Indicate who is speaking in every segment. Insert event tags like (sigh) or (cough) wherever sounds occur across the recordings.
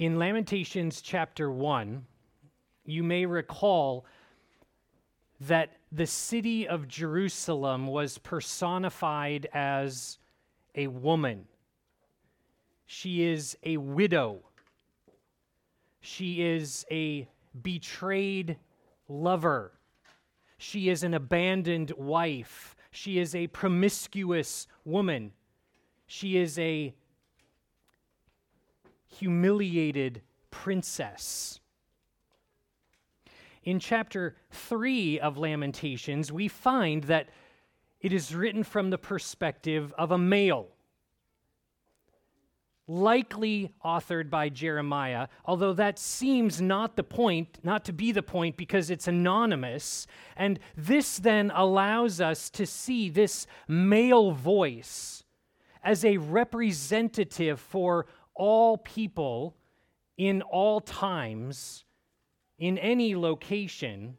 Speaker 1: In Lamentations chapter 1, you may recall that the city of Jerusalem was personified as a woman. She is a widow. She is a betrayed lover. She is an abandoned wife. She is a promiscuous woman. She is a humiliated princess. In chapter 3 of Lamentations, we find that it is written from the perspective of a male, likely authored by Jeremiah, although that seems not the point, not to be the point because it's anonymous. And this then allows us to see this male voice as a representative for all people in all times, in any location,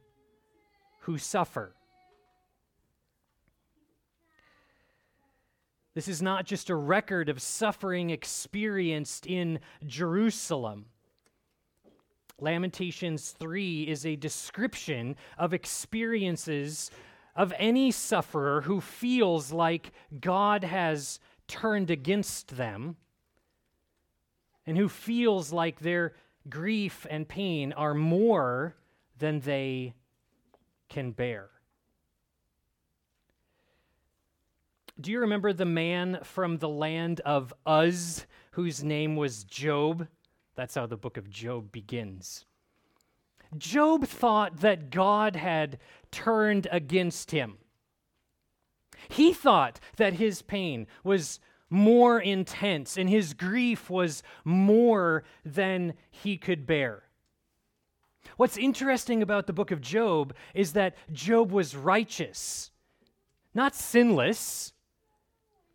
Speaker 1: who suffer. This is not just a record of suffering experienced in Jerusalem. Lamentations 3 is a description of experiences of any sufferer who feels like God has turned against them and who feels like their grief and pain are more than they can bear. Do you remember the man from the land of Uz whose name was Job? That's how the book of Job begins. Job thought that God had turned against him. He thought that his pain was more intense, and his grief was more than he could bear. What's interesting about the book of Job is that Job was righteous, not sinless,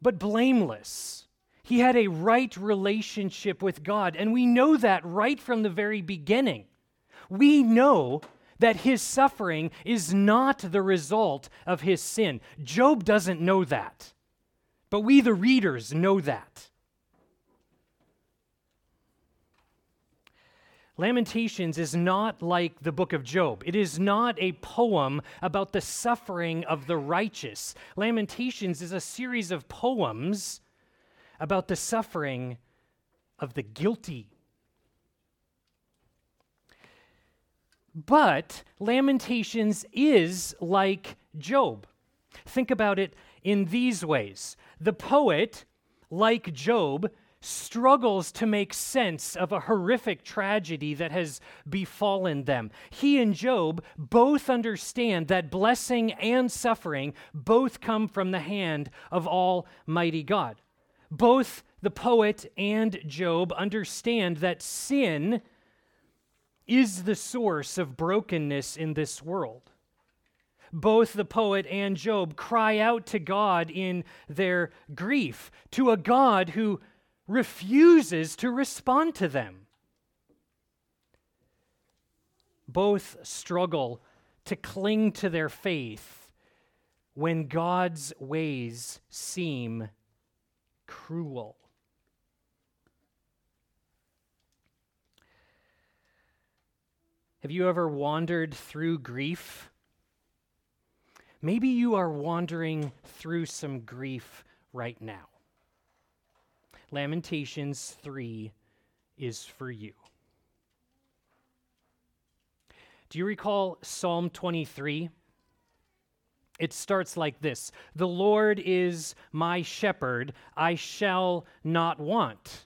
Speaker 1: but blameless. He had a right relationship with God, and we know that right from the very beginning. We know that his suffering is not the result of his sin. Job doesn't know that. But we, the readers, know that. Lamentations is not like the book of Job. It is not a poem about the suffering of the righteous. Lamentations is a series of poems about the suffering of the guilty. But Lamentations is like Job. Think about it in these ways the poet, like Job, struggles to make sense of a horrific tragedy that has befallen them. He and Job both understand that blessing and suffering both come from the hand of Almighty God. Both the poet and Job understand that sin is the source of brokenness in this world both the poet and Job cry out to God in their grief, to a God who refuses to respond to them. Both struggle to cling to their faith when God's ways seem cruel. Have you ever wandered through grief? Maybe you are wandering through some grief right now. Lamentations 3 is for you. Do you recall Psalm 23? It starts like this The Lord is my shepherd, I shall not want.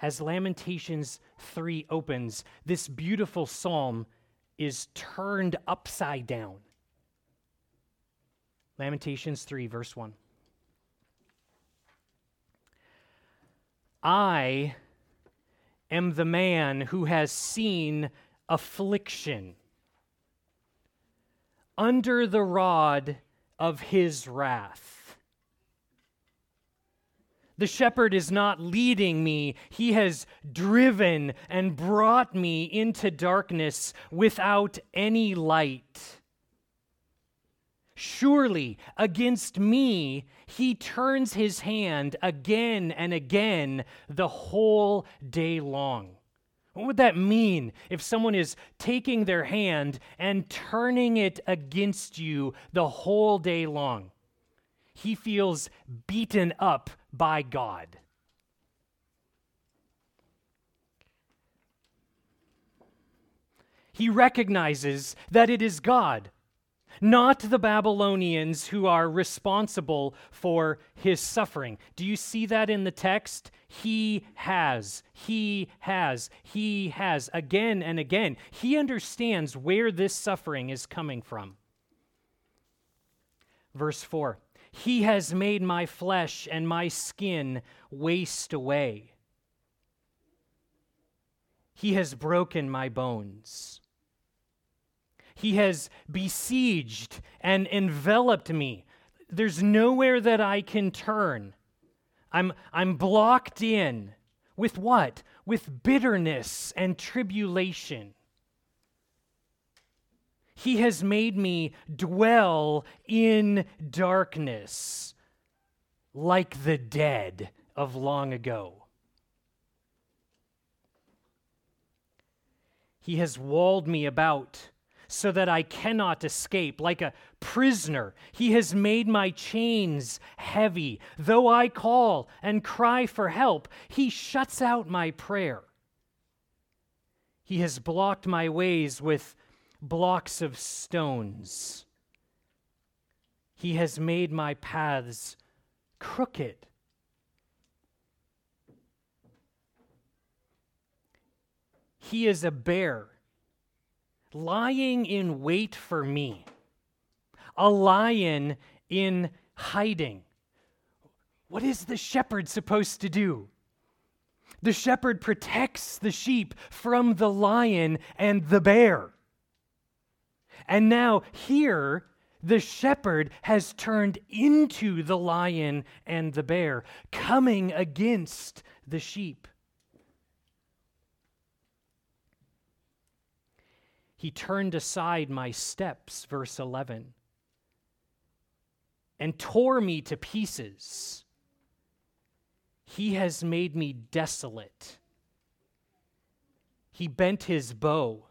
Speaker 1: as Lamentations 3 opens, this beautiful psalm is turned upside down. Lamentations 3, verse 1. I am the man who has seen affliction, under the rod of his wrath. The shepherd is not leading me. He has driven and brought me into darkness without any light. Surely against me he turns his hand again and again the whole day long. What would that mean if someone is taking their hand and turning it against you the whole day long? He feels beaten up by God. He recognizes that it is God not the Babylonians who are responsible for his suffering. Do you see that in the text? He has, he has, he has, again and again. He understands where this suffering is coming from. Verse 4 He has made my flesh and my skin waste away. He has broken my bones. He has besieged and enveloped me. There's nowhere that I can turn. I'm, I'm blocked in. With what? With bitterness and tribulation. He has made me dwell in darkness like the dead of long ago. He has walled me about so that I cannot escape. Like a prisoner, he has made my chains heavy. Though I call and cry for help, he shuts out my prayer. He has blocked my ways with blocks of stones. He has made my paths crooked. He is a bear lying in wait for me, a lion in hiding. What is the shepherd supposed to do? The shepherd protects the sheep from the lion and the bear. And now, here, the shepherd has turned into the lion and the bear, coming against the sheep. He turned aside my steps, verse 11, and tore me to pieces. He has made me desolate. He bent his bow,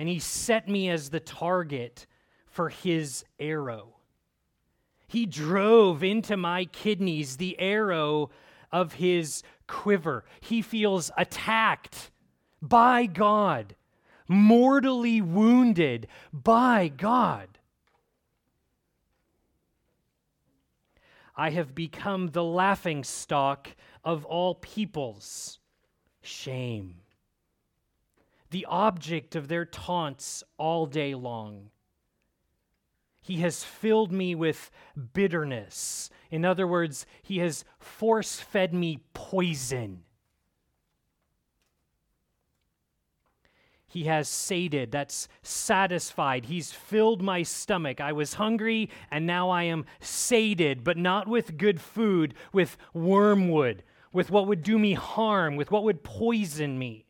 Speaker 1: and he set me as the target for his arrow. He drove into my kidneys the arrow of his quiver. He feels attacked by God mortally wounded by God. I have become the laughing stock of all peoples. Shame. The object of their taunts all day long. He has filled me with bitterness. In other words, he has force fed me poison. He has sated, that's satisfied. He's filled my stomach. I was hungry and now I am sated, but not with good food, with wormwood, with what would do me harm, with what would poison me.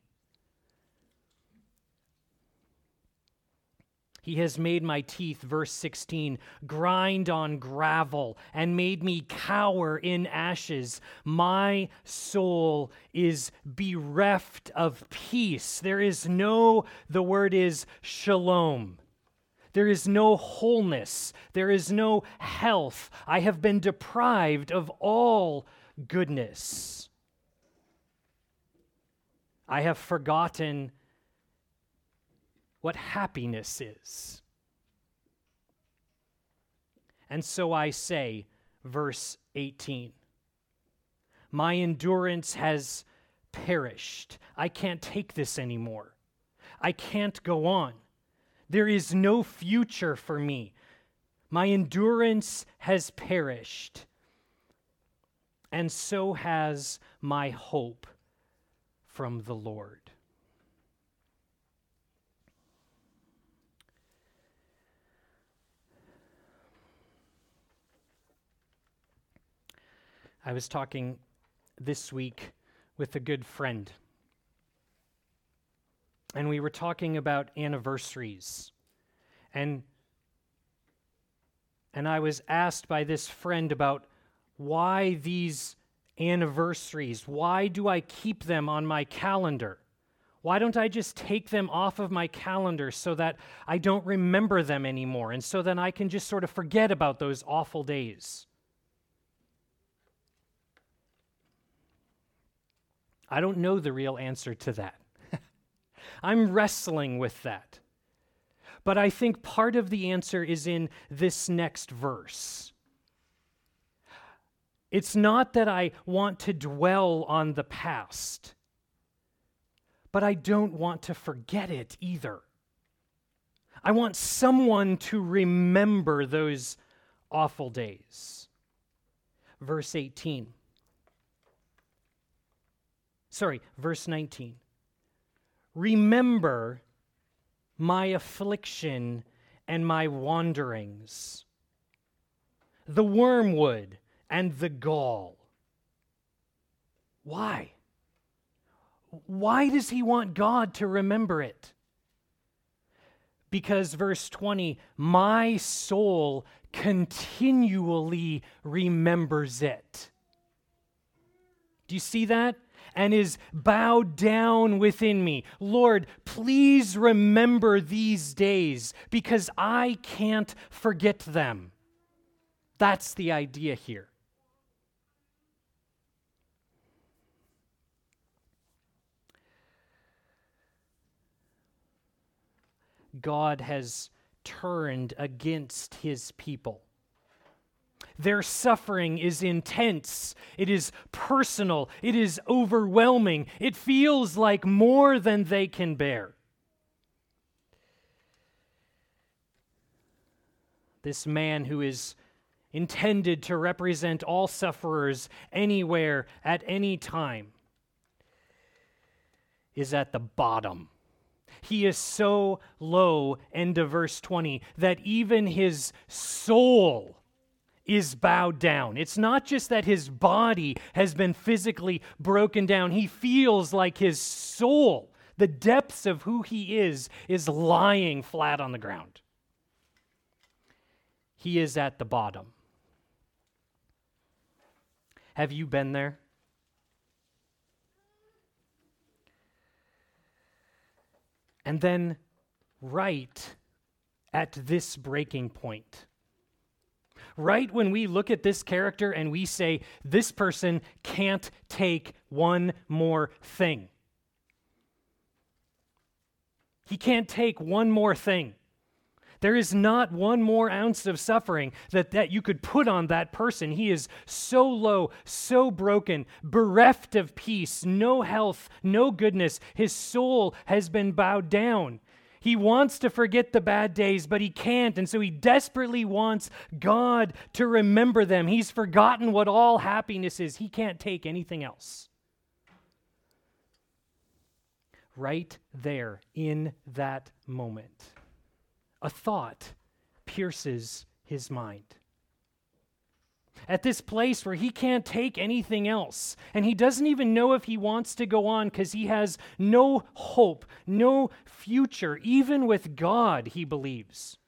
Speaker 1: He has made my teeth, verse 16, grind on gravel and made me cower in ashes. My soul is bereft of peace. There is no, the word is shalom. There is no wholeness. There is no health. I have been deprived of all goodness. I have forgotten what happiness is. And so I say, verse 18 My endurance has perished. I can't take this anymore. I can't go on. There is no future for me. My endurance has perished, and so has my hope from the Lord. I was talking this week with a good friend, and we were talking about anniversaries. And, and I was asked by this friend about why these anniversaries, why do I keep them on my calendar? Why don't I just take them off of my calendar so that I don't remember them anymore and so then I can just sort of forget about those awful days? I don't know the real answer to that. (laughs) I'm wrestling with that. But I think part of the answer is in this next verse. It's not that I want to dwell on the past, but I don't want to forget it either. I want someone to remember those awful days. Verse 18. Sorry, verse 19. Remember my affliction and my wanderings, the wormwood and the gall. Why? Why does he want God to remember it? Because, verse 20, my soul continually remembers it. Do you see that? And is bowed down within me. Lord, please remember these days because I can't forget them. That's the idea here. God has turned against his people. Their suffering is intense. It is personal. It is overwhelming. It feels like more than they can bear. This man who is intended to represent all sufferers anywhere at any time is at the bottom he is so low, end of verse 20, that even his soul is bowed down. It's not just that his body has been physically broken down, he feels like his soul, the depths of who he is, is lying flat on the ground. He is at the bottom. Have you been there? And then, right at this breaking point, right when we look at this character and we say, this person can't take one more thing. He can't take one more thing. There is not one more ounce of suffering that, that you could put on that person. He is so low, so broken, bereft of peace, no health, no goodness. His soul has been bowed down. He wants to forget the bad days, but he can't. And so he desperately wants God to remember them. He's forgotten what all happiness is. He can't take anything else. Right there in that moment a thought pierces his mind. At this place where he can't take anything else, and he doesn't even know if he wants to go on because he has no hope, no future, even with God, he believes.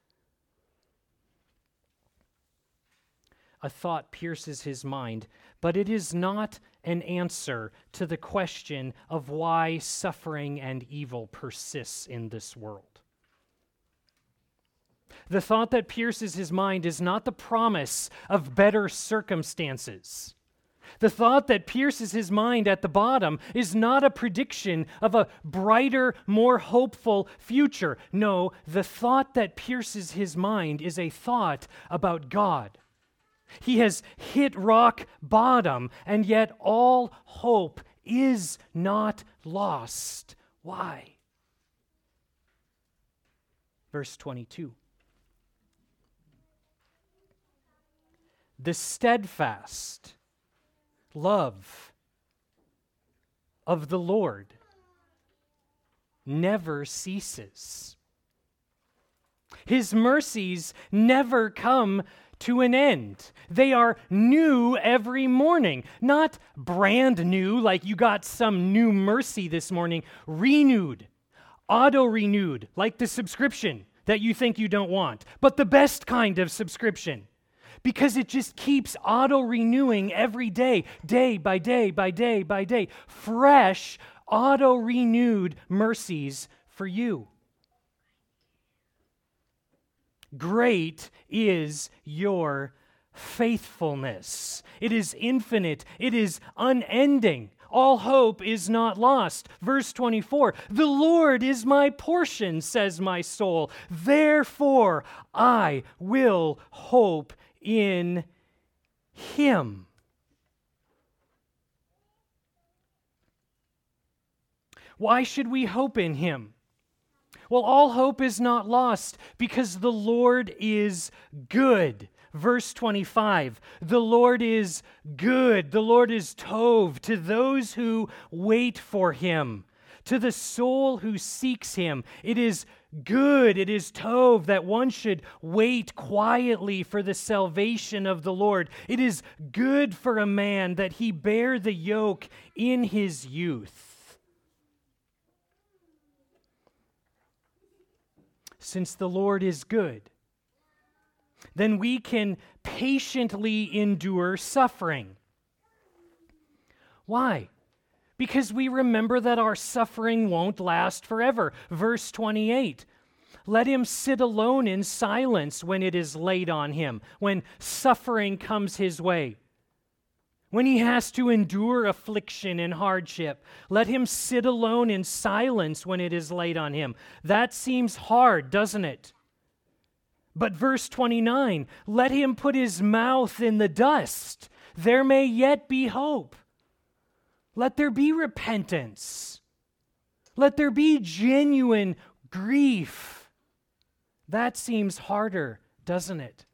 Speaker 1: A thought pierces his mind, but it is not an answer to the question of why suffering and evil persists in this world. The thought that pierces his mind is not the promise of better circumstances. The thought that pierces his mind at the bottom is not a prediction of a brighter, more hopeful future. No, the thought that pierces his mind is a thought about God. He has hit rock bottom, and yet all hope is not lost. Why? Verse 22. The steadfast love of the Lord never ceases. His mercies never come to an end. They are new every morning, not brand new, like you got some new mercy this morning, renewed, auto renewed, like the subscription that you think you don't want, but the best kind of subscription because it just keeps auto renewing every day, day by day by day by day. Fresh, auto renewed mercies for you. Great is your faithfulness. It is infinite, it is unending. All hope is not lost. Verse 24 The Lord is my portion, says my soul. Therefore, I will hope in Him. Why should we hope in Him? Well, all hope is not lost because the Lord is good. Verse 25 The Lord is good, the Lord is Tov to those who wait for Him. To the soul who seeks him, it is good, it is Tov that one should wait quietly for the salvation of the Lord. It is good for a man that he bear the yoke in his youth. Since the Lord is good, then we can patiently endure suffering. Why? Because we remember that our suffering won't last forever. Verse 28 Let him sit alone in silence when it is laid on him, when suffering comes his way. When he has to endure affliction and hardship, let him sit alone in silence when it is laid on him. That seems hard, doesn't it? But verse 29 let him put his mouth in the dust. There may yet be hope. Let there be repentance. Let there be genuine grief. That seems harder, doesn't it?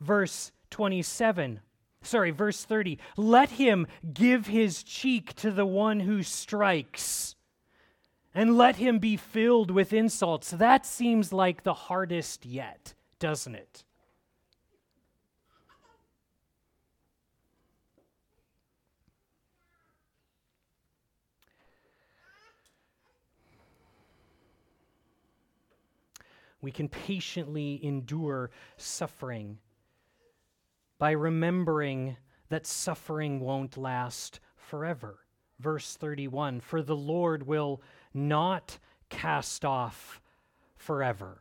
Speaker 1: Verse 27, sorry, verse 30. Let him give his cheek to the one who strikes, and let him be filled with insults. That seems like the hardest yet, doesn't it? We can patiently endure suffering by remembering that suffering won't last forever. Verse 31 For the Lord will not cast off forever.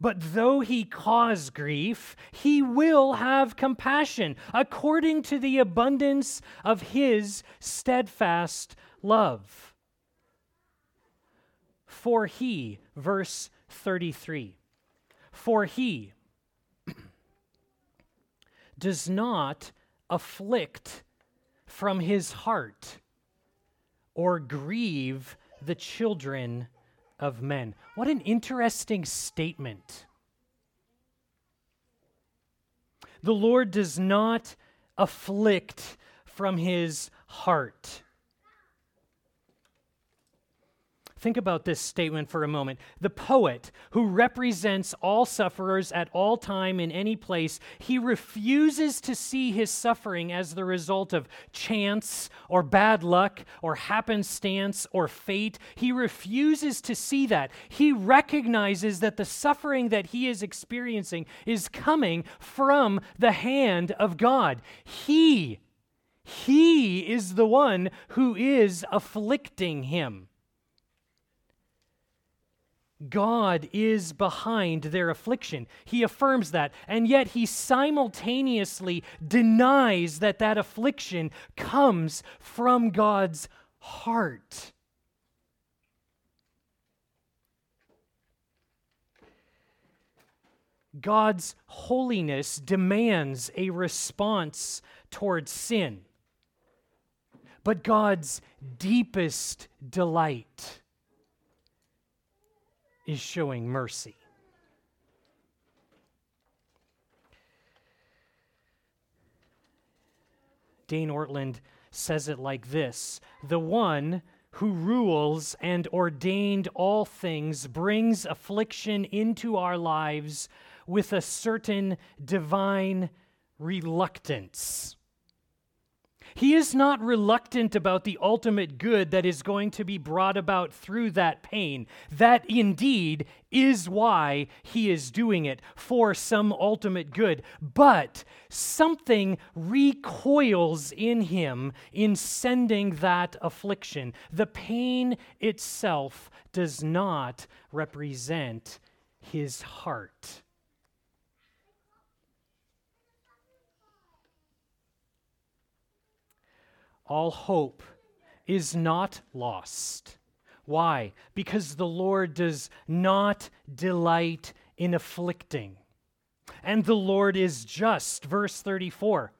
Speaker 1: But though he cause grief, he will have compassion according to the abundance of his steadfast love. For he, verse 33. For he does not afflict from his heart or grieve the children of men. What an interesting statement. The Lord does not afflict from his heart. Think about this statement for a moment. The poet, who represents all sufferers at all time in any place, he refuses to see his suffering as the result of chance or bad luck or happenstance or fate. He refuses to see that. He recognizes that the suffering that he is experiencing is coming from the hand of God. He, he is the one who is afflicting him. God is behind their affliction. He affirms that, and yet he simultaneously denies that that affliction comes from God's heart. God's holiness demands a response towards sin. But God's deepest delight is showing mercy. Dane Ortlund says it like this The one who rules and ordained all things brings affliction into our lives with a certain divine reluctance. He is not reluctant about the ultimate good that is going to be brought about through that pain. That indeed is why he is doing it, for some ultimate good. But something recoils in him in sending that affliction. The pain itself does not represent his heart. All hope is not lost. Why? Because the Lord does not delight in afflicting. And the Lord is just. Verse 34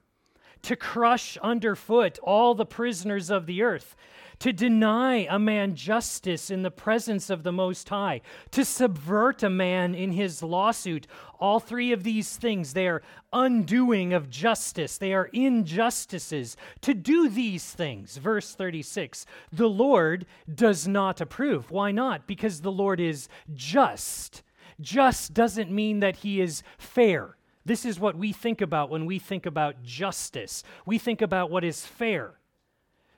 Speaker 1: to crush underfoot all the prisoners of the earth to deny a man justice in the presence of the Most High, to subvert a man in his lawsuit. All three of these things, they are undoing of justice, they are injustices. To do these things, verse 36, the Lord does not approve. Why not? Because the Lord is just. Just doesn't mean that he is fair. This is what we think about when we think about justice. We think about what is fair.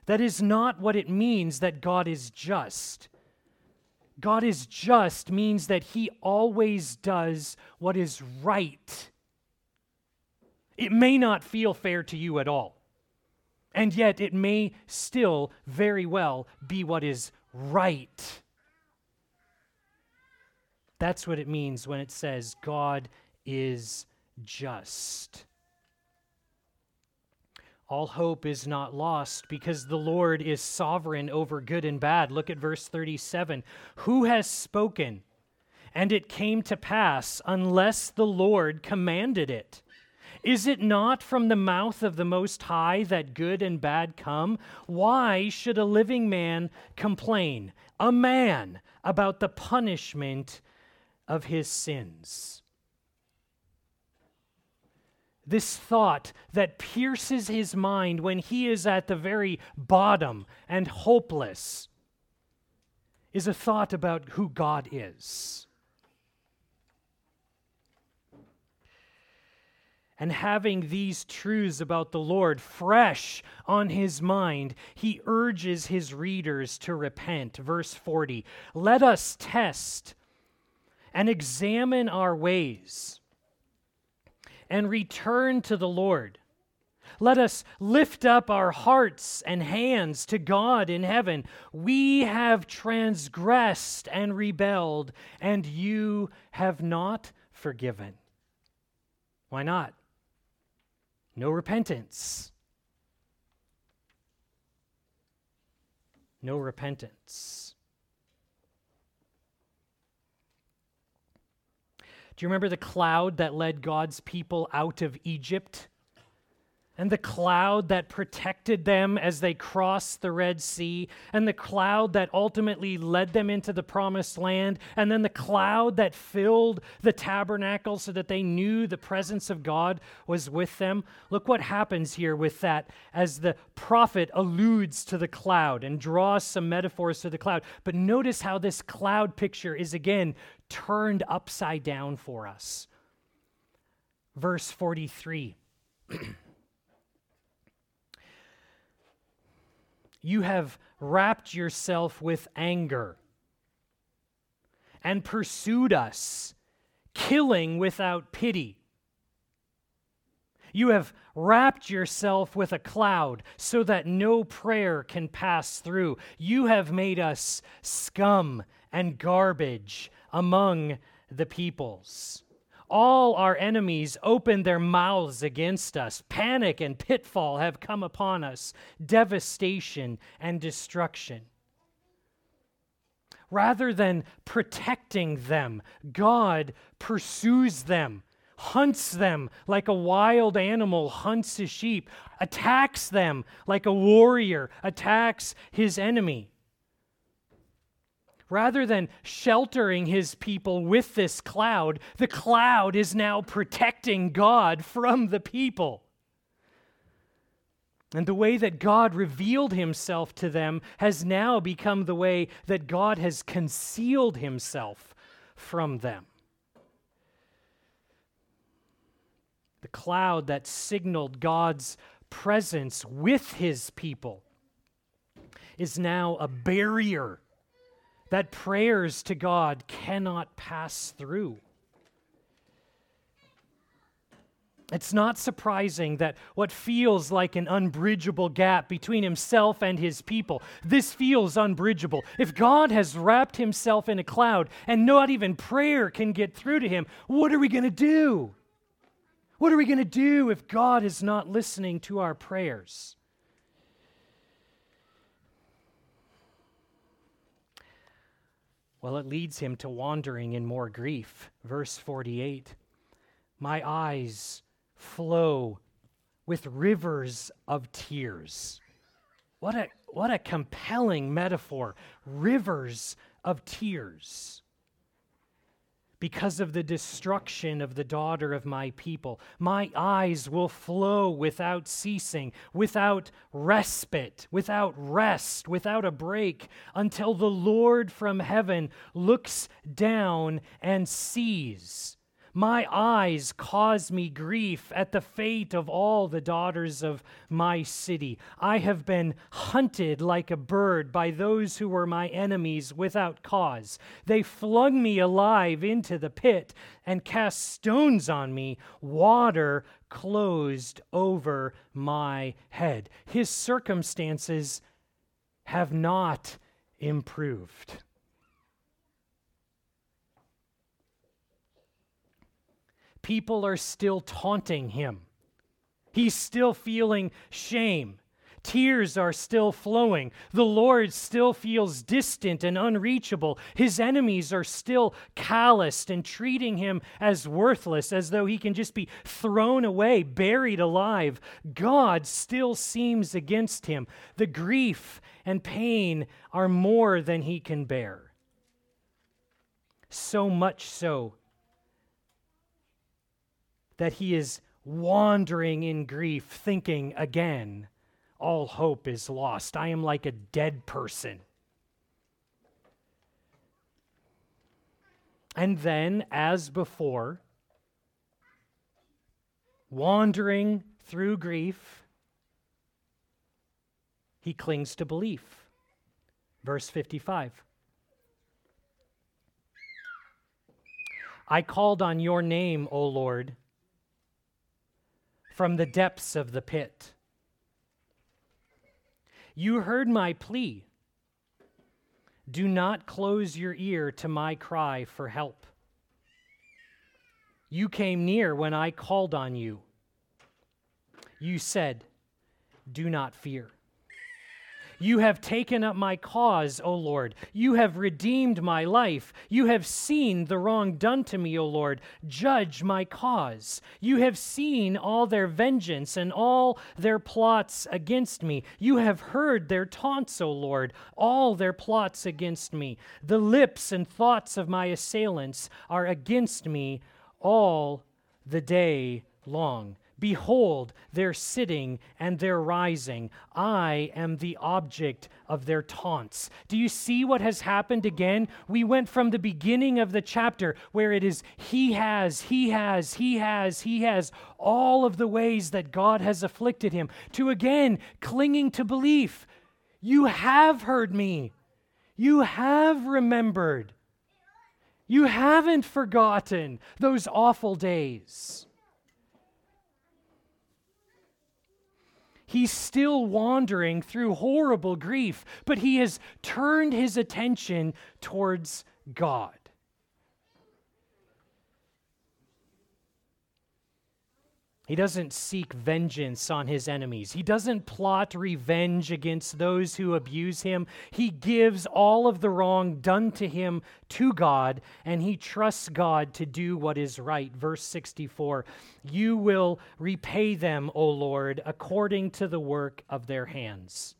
Speaker 1: That is not what it means that God is just. God is just means that he always does what is right. It may not feel fair to you at all, and yet it may still very well be what is right. That's what it means when it says God is just. All hope is not lost because the Lord is sovereign over good and bad. Look at verse 37. Who has spoken? And it came to pass unless the Lord commanded it. Is it not from the mouth of the Most High that good and bad come? Why should a living man complain, a man, about the punishment of his sins? This thought that pierces his mind when he is at the very bottom and hopeless is a thought about who God is. And having these truths about the Lord fresh on his mind, he urges his readers to repent. Verse 40 Let us test and examine our ways and return to the Lord. Let us lift up our hearts and hands to God in heaven. We have transgressed and rebelled, and you have not forgiven. Why not? No repentance. No repentance. Do you remember the cloud that led God's people out of Egypt? And the cloud that protected them as they crossed the Red Sea, and the cloud that ultimately led them into the promised land, and then the cloud that filled the tabernacle so that they knew the presence of God was with them. Look what happens here with that as the prophet alludes to the cloud and draws some metaphors to the cloud. But notice how this cloud picture is again turned upside down for us. Verse 43. (clears throat) you have wrapped yourself with anger and pursued us, killing without pity. You have wrapped yourself with a cloud so that no prayer can pass through. You have made us scum and garbage among the peoples. All our enemies open their mouths against us. Panic and pitfall have come upon us, devastation and destruction. Rather than protecting them, God pursues them, hunts them like a wild animal hunts a sheep, attacks them like a warrior attacks his enemy. Rather than sheltering his people with this cloud, the cloud is now protecting God from the people. And the way that God revealed himself to them has now become the way that God has concealed himself from them. the cloud that signaled God's presence with his people, is now a barrier that prayers to God cannot pass through. It's not surprising that what feels like an unbridgeable gap between himself and his people, this feels unbridgeable. If God has wrapped himself in a cloud and not even prayer can get through to him, what are we going to do? What are we going to do if God is not listening to our prayers? Well, it leads him to wandering in more grief. Verse 48 My eyes flow with rivers of tears. What a, what a compelling metaphor! Rivers of tears because of the destruction of the daughter of my people. My eyes will flow without ceasing, without respite, without rest, without a break, until the Lord from heaven looks down and sees my eyes cause me grief at the fate of all the daughters of my city. I have been hunted like a bird by those who were my enemies without cause. They flung me alive into the pit and cast stones on me. Water closed over my head. His circumstances have not improved. People are still taunting him. He's still feeling shame. Tears are still flowing. The Lord still feels distant and unreachable. His enemies are still calloused and treating him as worthless, as though he can just be thrown away, buried alive. God still seems against him. The grief and pain are more than he can bear. So much so that he is wandering in grief, thinking again, all hope is lost. I am like a dead person. And then, as before, wandering through grief, he clings to belief. Verse 55. I called on your name, O Lord from the depths of the pit. You heard my plea. Do not close your ear to my cry for help. You came near when I called on you. You said, Do not fear. You have taken up my cause, O Lord. You have redeemed my life. You have seen the wrong done to me, O Lord. Judge my cause. You have seen all their vengeance and all their plots against me. You have heard their taunts, O Lord, all their plots against me. The lips and thoughts of my assailants are against me all the day long. Behold, their sitting and their rising. I am the object of their taunts. Do you see what has happened again? We went from the beginning of the chapter where it is He has, He has, He has, He has, all of the ways that God has afflicted him, to again clinging to belief. You have heard me. You have remembered. You haven't forgotten those awful days. He's still wandering through horrible grief, but he has turned his attention towards God. He doesn't seek vengeance on his enemies. He doesn't plot revenge against those who abuse him. He gives all of the wrong done to him to God, and he trusts God to do what is right. Verse 64 You will repay them, O Lord, according to the work of their hands.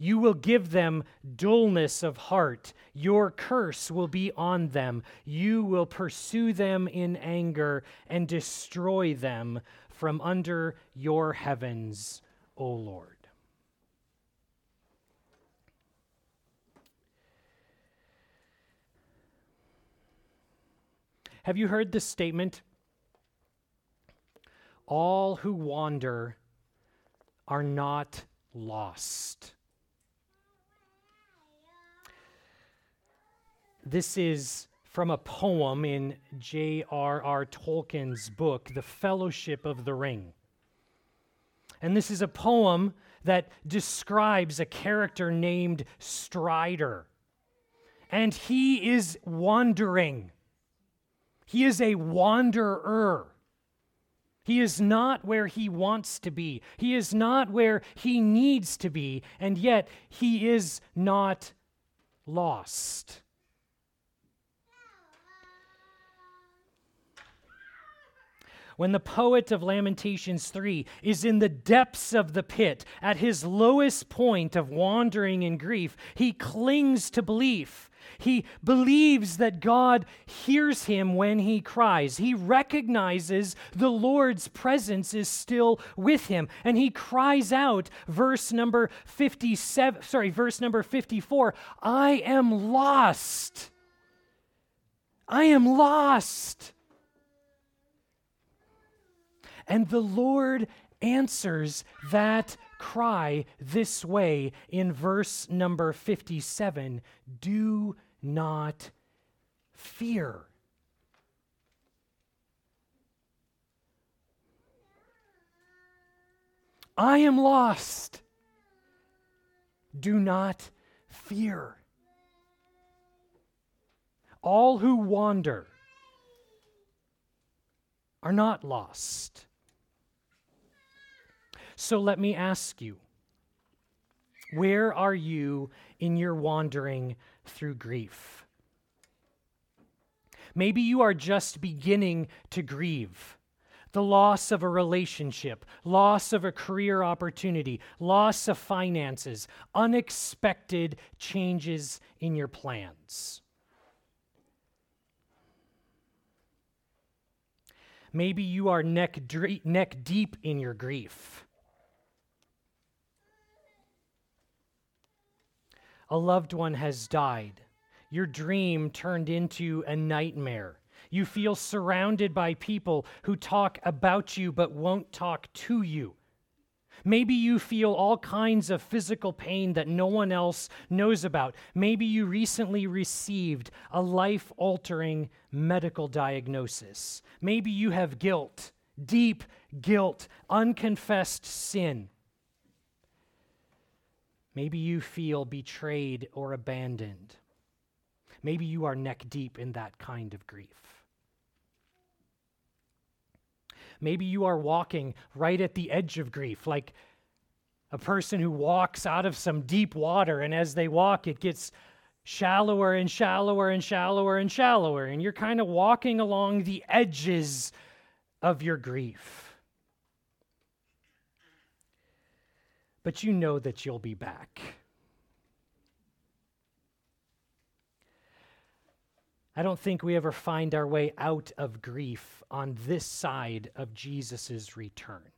Speaker 1: You will give them dullness of heart. Your curse will be on them. You will pursue them in anger and destroy them from under your heavens, O Lord. Have you heard this statement? all who wander are not lost. This is from a poem in J.R.R. Tolkien's book, The Fellowship of the Ring. And this is a poem that describes a character named Strider. And he is wandering. He is a wanderer. He is not where he wants to be. He is not where he needs to be. And yet, he is not lost. When the poet of Lamentations 3 is in the depths of the pit, at his lowest point of wandering in grief, he clings to belief. He believes that God hears him when he cries. He recognizes the Lord's presence is still with him. And he cries out, verse number 57, sorry, verse number 54, I am lost. I am lost. And the Lord answers that cry this way in verse number 57 Do not fear. I am lost. Do not fear. All who wander are not lost. So let me ask you where are you in your wandering through grief? Maybe you are just beginning to grieve the loss of a relationship, loss of a career opportunity, loss of finances, unexpected changes in your plans. Maybe you are neck, neck deep in your grief. A loved one has died. Your dream turned into a nightmare. You feel surrounded by people who talk about you but won't talk to you. Maybe you feel all kinds of physical pain that no one else knows about. Maybe you recently received a life altering medical diagnosis. Maybe you have guilt, deep guilt, unconfessed sin. Maybe you feel betrayed or abandoned. Maybe you are neck deep in that kind of grief. Maybe you are walking right at the edge of grief, like a person who walks out of some deep water, and as they walk, it gets shallower and shallower and shallower and shallower, and you're kind of walking along the edges of your grief. But you know that you'll be back. I don't think we ever find our way out of grief on this side of Jesus' return.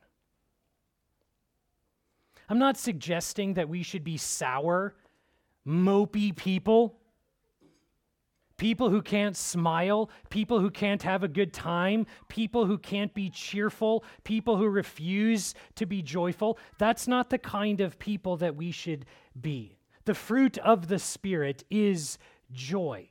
Speaker 1: I'm not suggesting that we should be sour, mopey people people who can't smile, people who can't have a good time, people who can't be cheerful, people who refuse to be joyful. That's not the kind of people that we should be. The fruit of the Spirit is joy.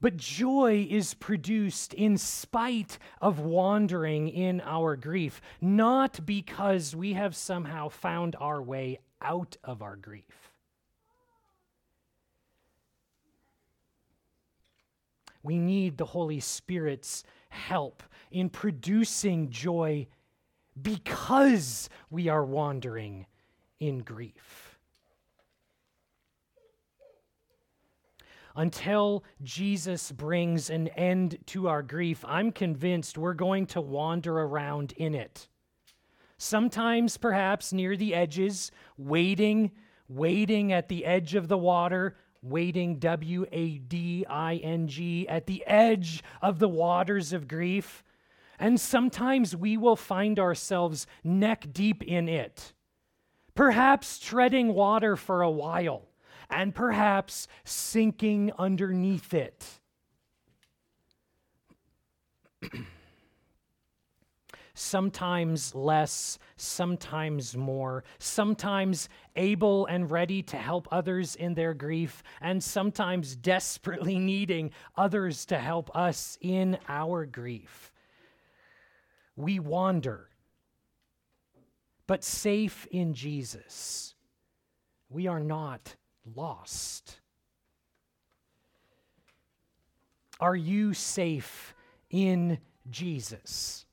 Speaker 1: But joy is produced in spite of wandering in our grief, not because we have somehow found our way out of our grief. We need the Holy Spirit's help in producing joy because we are wandering in grief. Until Jesus brings an end to our grief, I'm convinced we're going to wander around in it. Sometimes, perhaps near the edges, wading, wading at the edge of the water, wading, W A D I N G, at the edge of the waters of grief. And sometimes we will find ourselves neck deep in it, perhaps treading water for a while, and perhaps sinking underneath it. (clears throat) sometimes less, sometimes more, sometimes able and ready to help others in their grief, and sometimes desperately (laughs) needing others to help us in our grief. We wander, but safe in Jesus, we are not lost. Are you safe in Jesus?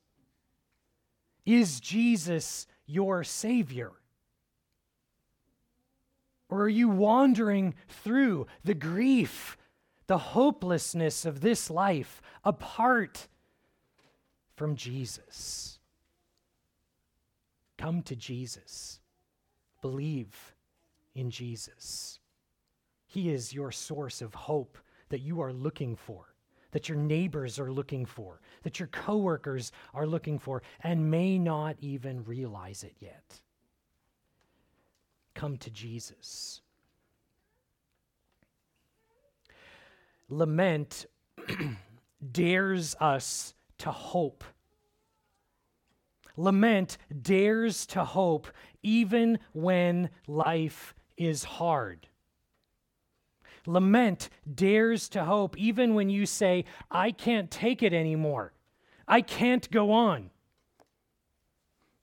Speaker 1: Is Jesus your Savior? Or are you wandering through the grief, the hopelessness of this life apart from Jesus? Come to Jesus. Believe in Jesus. He is your source of hope that you are looking for that your neighbors are looking for, that your coworkers are looking for, and may not even realize it yet. Come to Jesus. Lament (clears throat) dares us to hope. Lament dares to hope even when life is hard. Lament dares to hope even when you say, I can't take it anymore. I can't go on.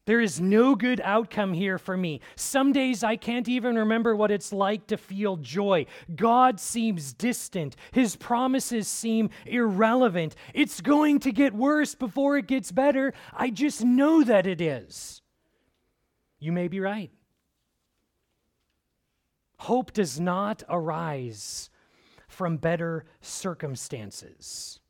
Speaker 1: There is no good outcome here for me. Some days I can't even remember what it's like to feel joy. God seems distant. His promises seem irrelevant. It's going to get worse before it gets better. I just know that it is. You may be right. Hope does not arise from better circumstances.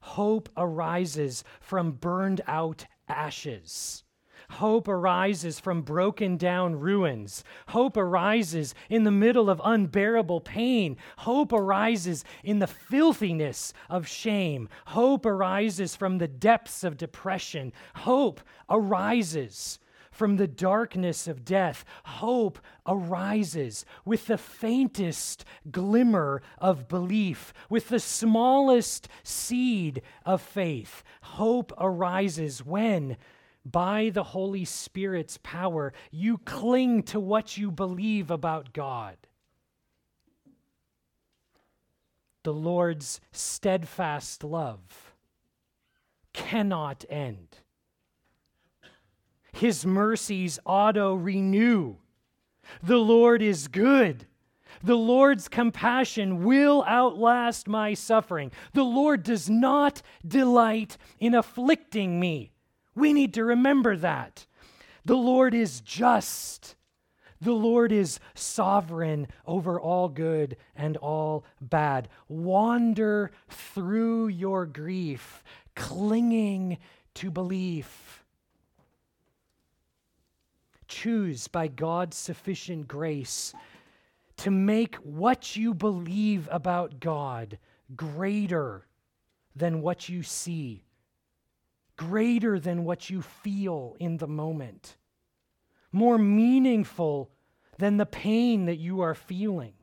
Speaker 1: Hope arises from burned out ashes. Hope arises from broken down ruins. Hope arises in the middle of unbearable pain. Hope arises in the filthiness of shame. Hope arises from the depths of depression. Hope arises from the darkness of death, hope arises with the faintest glimmer of belief, with the smallest seed of faith. Hope arises when, by the Holy Spirit's power, you cling to what you believe about God. The Lord's steadfast love cannot end his mercies auto renew. The Lord is good. The Lord's compassion will outlast my suffering. The Lord does not delight in afflicting me. We need to remember that. The Lord is just. The Lord is sovereign over all good and all bad. Wander through your grief, clinging to belief choose by God's sufficient grace to make what you believe about God greater than what you see, greater than what you feel in the moment, more meaningful than the pain that you are feeling,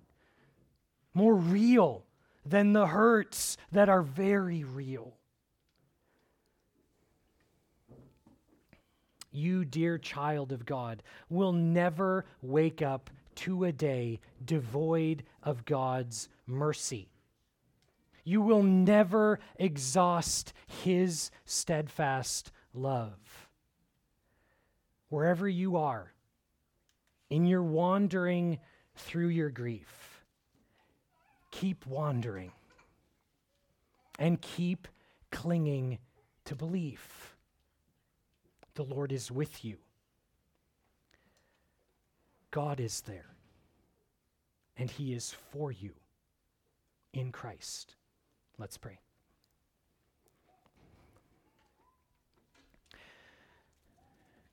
Speaker 1: more real than the hurts that are very real. You, dear child of God, will never wake up to a day devoid of God's mercy. You will never exhaust His steadfast love. Wherever you are, in your wandering through your grief, keep wandering and keep clinging to belief. The Lord is with you. God is there, and He is for you in Christ. Let's pray.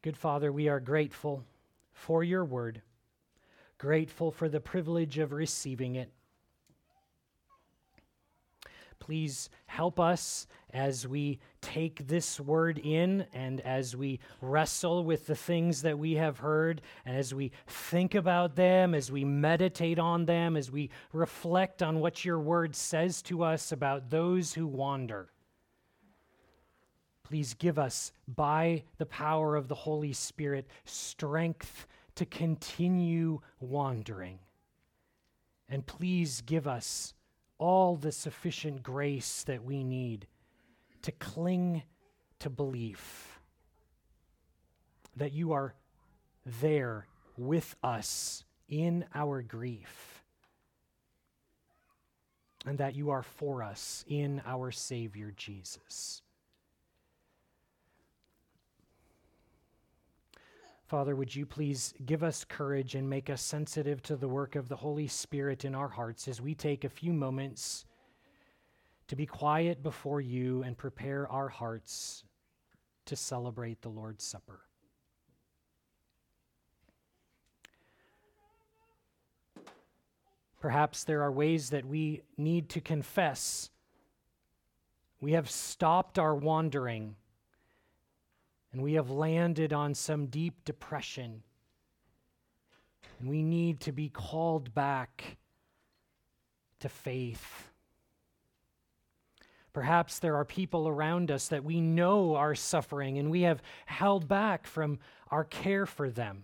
Speaker 1: Good Father, we are grateful for your word, grateful for the privilege of receiving it Please help us as we take this word in and as we wrestle with the things that we have heard, and as we think about them, as we meditate on them, as we reflect on what your word says to us about those who wander. Please give us, by the power of the Holy Spirit, strength to continue wandering. And please give us all the sufficient grace that we need to cling to belief that you are there with us in our grief and that you are for us in our Savior Jesus. Father, would you please give us courage and make us sensitive to the work of the Holy Spirit in our hearts as we take a few moments to be quiet before you and prepare our hearts to celebrate the Lord's Supper. Perhaps there are ways that we need to confess. We have stopped our wandering and we have landed on some deep depression. And we need to be called back to faith. Perhaps there are people around us that we know are suffering and we have held back from our care for them.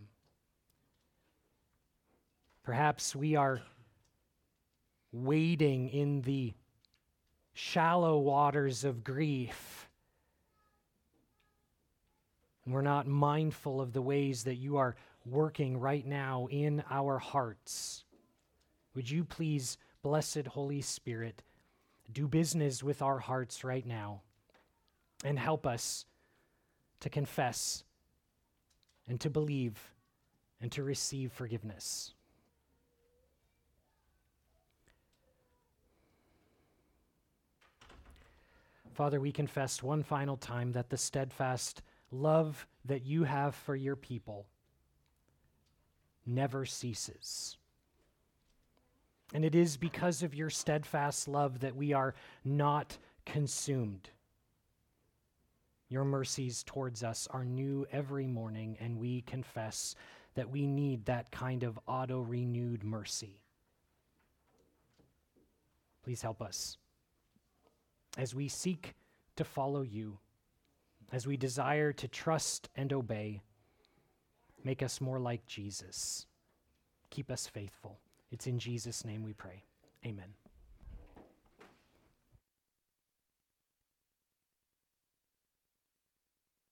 Speaker 1: Perhaps we are wading in the shallow waters of grief we're not mindful of the ways that you are working right now in our hearts. Would you please, blessed Holy Spirit, do business with our hearts right now and help us to confess and to believe and to receive forgiveness. Father, we confess one final time that the steadfast love that you have for your people never ceases. And it is because of your steadfast love that we are not consumed. Your mercies towards us are new every morning, and we confess that we need that kind of auto renewed mercy. Please help us as we seek to follow you as we desire to trust and obey, make us more like Jesus. Keep us faithful. It's in Jesus' name we pray. Amen.